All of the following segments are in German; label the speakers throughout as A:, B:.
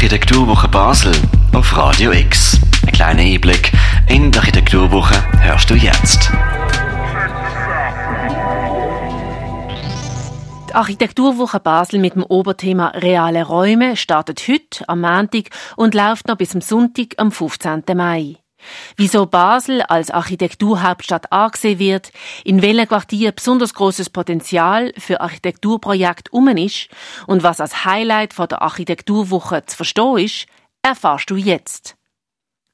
A: Architekturwoche Basel auf Radio X. Ein kleiner Einblick in die Architekturwoche hörst du jetzt.
B: Die Architekturwoche Basel mit dem Oberthema Reale Räume startet heute am Montag und läuft noch bis zum Sonntag am 15. Mai. Wieso Basel als Architekturhauptstadt angesehen wird, in welchem Quartier besonders großes Potenzial für Architekturprojekte um ist und was als Highlight von der Architekturwoche zu verstehen ist, erfährst du jetzt.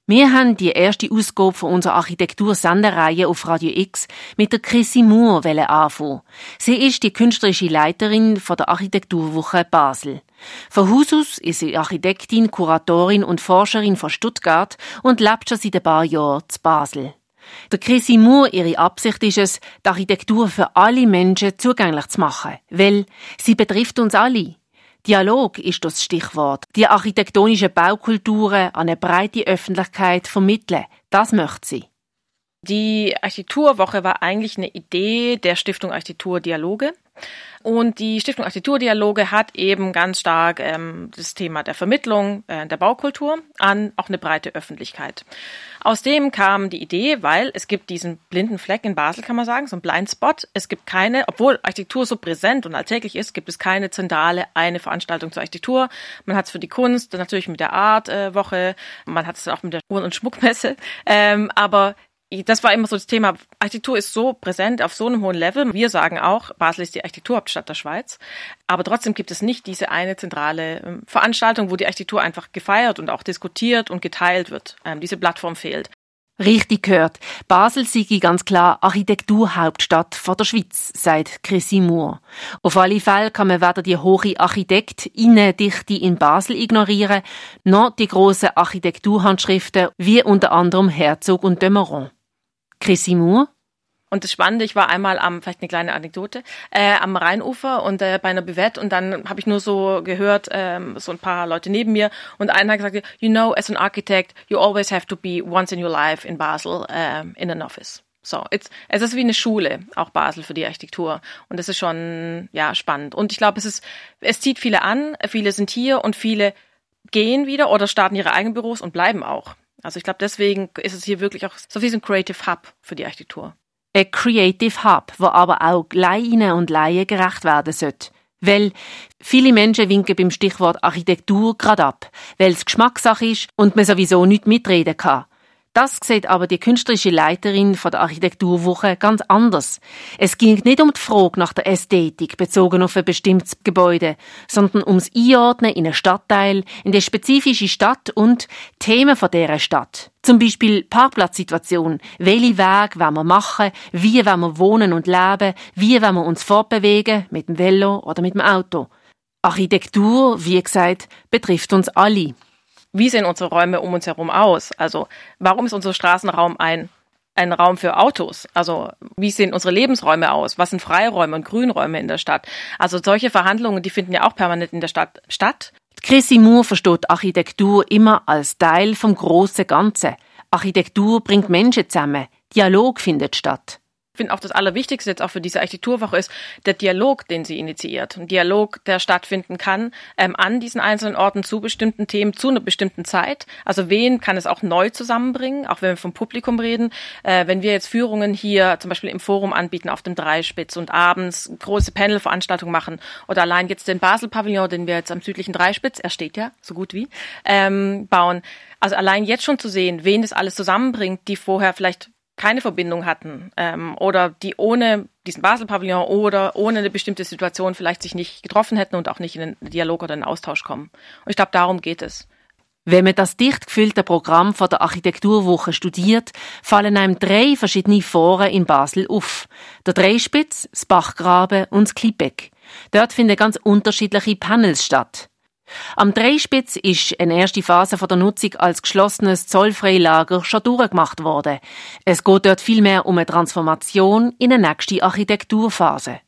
B: Wir haben die erste Ausgabe von unserer Architektursendereihe auf Radio X mit der Chrissy Moore anfangen. Sie ist die künstlerische Leiterin von der Architekturwoche Basel. Haus aus ist sie Architektin, Kuratorin und Forscherin von Stuttgart und lebt schon seit ein paar Jahren zu Basel. Der Chrissy Moore, ihre Absicht ist es, die Architektur für alle Menschen zugänglich zu machen, weil sie betrifft uns alle. Dialog ist das Stichwort. Die architektonische Baukulturen an eine breite Öffentlichkeit vermitteln. Das möchte sie.
C: Die Architekturwoche war eigentlich eine Idee der Stiftung Architektur Dialoge. Und die Stiftung Architekturdialoge hat eben ganz stark ähm, das Thema der Vermittlung äh, der Baukultur an auch eine breite Öffentlichkeit. Aus dem kam die Idee, weil es gibt diesen blinden Fleck in Basel, kann man sagen, so ein Blindspot. Es gibt keine, obwohl Architektur so präsent und alltäglich ist, gibt es keine zentrale eine Veranstaltung zur Architektur. Man hat es für die Kunst, natürlich mit der Artwoche, äh, man hat es auch mit der Uhren- und Schmuckmesse, ähm, aber das war immer so das Thema. Architektur ist so präsent auf so einem hohen Level. Wir sagen auch, Basel ist die Architekturhauptstadt der Schweiz. Aber trotzdem gibt es nicht diese eine zentrale ähm, Veranstaltung, wo die Architektur einfach gefeiert und auch diskutiert und geteilt wird. Ähm, diese Plattform fehlt.
B: Richtig gehört. Basel sei ganz klar Architekturhauptstadt von der Schweiz, sagt Chrissy Moore. Auf alle Fälle kann man weder die hohe Architektinnendichte in Basel ignorieren, noch die grossen Architekturhandschriften wie unter anderem Herzog und Demeron. Chrissy Moore?
C: Und das Spannende, ich war einmal am, vielleicht eine kleine Anekdote, äh, am Rheinufer und äh, bei einer Bivette und dann habe ich nur so gehört, ähm, so ein paar Leute neben mir und einer hat gesagt, you know, as an architect, you always have to be once in your life in Basel um, in an office. So, it's, es ist wie eine Schule, auch Basel für die Architektur. Und das ist schon, ja, spannend. Und ich glaube, es ist, es zieht viele an, viele sind hier und viele gehen wieder oder starten ihre eigenen Büros und bleiben auch. Also ich glaube, deswegen ist es hier wirklich auch so wie ein Creative Hub für die Architektur
B: ein Creative Hub, wo aber auch Laien und Laien gerecht werden sollte. Weil viele Menschen winken beim Stichwort Architektur gerade ab, weil es Geschmackssache ist und man sowieso nicht mitreden kann. Das sieht aber die künstlerische Leiterin von der Architekturwoche ganz anders. Es ging nicht um die Frage nach der Ästhetik bezogen auf ein bestimmtes Gebäude, sondern ums Einordnen in einen Stadtteil, in die spezifische Stadt und Themen von dieser Stadt. Zum Beispiel Parkplatzsituation. Welche Wege wollen wir machen? Wie wollen wir wohnen und leben? Wie wollen wir uns fortbewegen? Mit dem Velo oder mit dem Auto? Architektur, wie gesagt, betrifft uns alle
C: wie sehen unsere Räume um uns herum aus? Also warum ist unser Straßenraum ein ein Raum für Autos? Also wie sehen unsere Lebensräume aus? Was sind Freiräume und Grünräume in der Stadt? Also solche Verhandlungen, die finden ja auch permanent in der Stadt statt.
B: Chrissy Moore versteht Architektur immer als Teil vom großen Ganzen. Architektur bringt Menschen zusammen. Dialog findet statt.
C: Ich finde auch das Allerwichtigste jetzt auch für diese Architekturwoche ist der Dialog, den sie initiiert. Ein Dialog, der stattfinden kann ähm, an diesen einzelnen Orten zu bestimmten Themen, zu einer bestimmten Zeit. Also wen kann es auch neu zusammenbringen, auch wenn wir vom Publikum reden. Äh, wenn wir jetzt Führungen hier zum Beispiel im Forum anbieten auf dem Dreispitz und abends große Panelveranstaltungen machen oder allein jetzt den Basel-Pavillon, den wir jetzt am südlichen Dreispitz, er steht ja so gut wie, ähm, bauen. Also allein jetzt schon zu sehen, wen das alles zusammenbringt, die vorher vielleicht keine Verbindung hatten ähm, oder die ohne diesen Basel-Pavillon oder ohne eine bestimmte Situation vielleicht sich nicht getroffen hätten und auch nicht in einen Dialog oder einen Austausch kommen. Und ich glaube, darum geht es.
B: Wenn man das dicht gefüllte Programm von der Architekturwoche studiert, fallen einem drei verschiedene Foren in Basel auf. Der Dreispitz, das Bachgraben und das Klippeck. Dort finden ganz unterschiedliche Panels statt. Am Dreispitz ist eine erste Phase von der Nutzung als geschlossenes Zollfreilager schon durchgemacht worden. Es geht dort vielmehr um eine Transformation in eine nächste Architekturphase.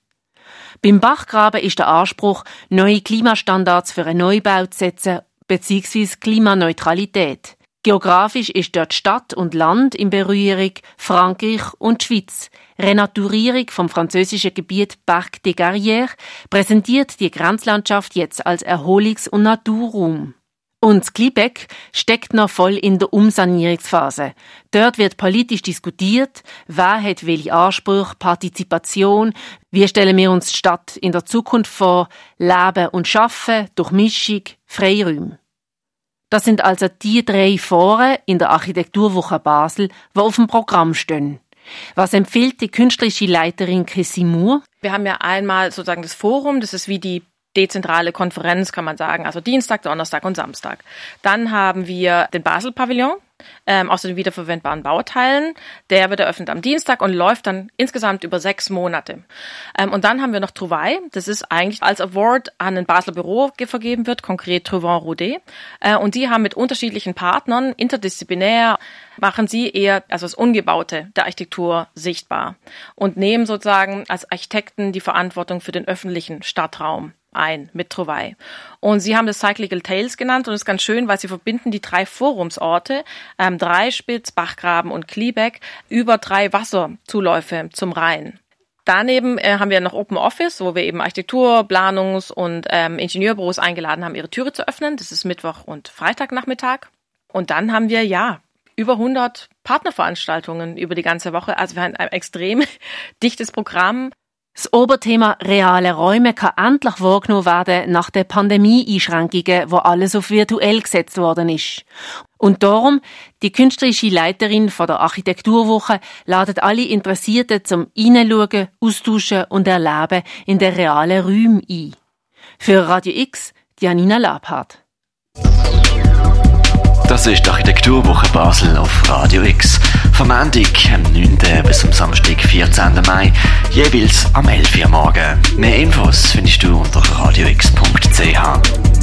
B: Beim Bachgraben ist der Anspruch, neue Klimastandards für einen Neubau zu setzen, bzw. Klimaneutralität. Geografisch ist dort Stadt und Land in Berührung, Frankreich und Schweiz. Renaturierung vom französischen Gebiet Parc des Garrières präsentiert die Grenzlandschaft jetzt als Erholungs- und Naturraum. Und Gliebeck steckt noch voll in der Umsanierungsphase. Dort wird politisch diskutiert, wer hat welche Ansprüche, Partizipation, wie stellen wir uns die Stadt in der Zukunft vor, Leben und Schaffen, Durchmischung, Freiräume. Das sind also die drei Foren in der Architekturwoche Basel, die auf dem Programm stehen. Was empfiehlt die künstlerische Leiterin Chrissy Moore?
C: Wir haben ja einmal sozusagen das Forum, das ist wie die dezentrale Konferenz, kann man sagen, also Dienstag, Donnerstag und Samstag. Dann haben wir den Basel-Pavillon ähm, aus den wiederverwendbaren Bauteilen. Der wird eröffnet am Dienstag und läuft dann insgesamt über sechs Monate. Ähm, und dann haben wir noch Trouvaille. Das ist eigentlich als Award an ein Basler Büro vergeben wird, konkret Trouvant Roudet. Äh, und die haben mit unterschiedlichen Partnern interdisziplinär machen sie eher also das Ungebaute der Architektur sichtbar und nehmen sozusagen als Architekten die Verantwortung für den öffentlichen Stadtraum ein mit Trouvaille. Und sie haben das Cyclical Tales genannt und ist ganz schön, weil sie verbinden die drei Forumsorte, ähm, Dreispitz, Bachgraben und Kliebeck, über drei Wasserzuläufe zum Rhein. Daneben äh, haben wir noch Open Office, wo wir eben Architektur, Planungs- und ähm, Ingenieurbüros eingeladen haben, ihre Türe zu öffnen. Das ist Mittwoch und Freitagnachmittag. Und dann haben wir, ja, über 100 Partnerveranstaltungen über die ganze Woche. Also wir haben ein extrem dichtes Programm.
B: Das Oberthema reale Räume kann endlich wahrgenommen werden nach den Pandemie-Einschränkungen, wo alles auf virtuell gesetzt worden ist. Und darum, die künstlerische Leiterin von der Architekturwoche ladet alle Interessierten zum Hineinschauen, Austauschen und Erleben in den realen Räumen ein. Für Radio X, Janina Labhardt.
A: Das ist die Architekturwoche Basel auf Radio X. Vom Montag, am 9. bis zum Samstag, 14. Mai, jeweils am 11. Uhr morgen. Mehr Infos findest du unter radiox.ch.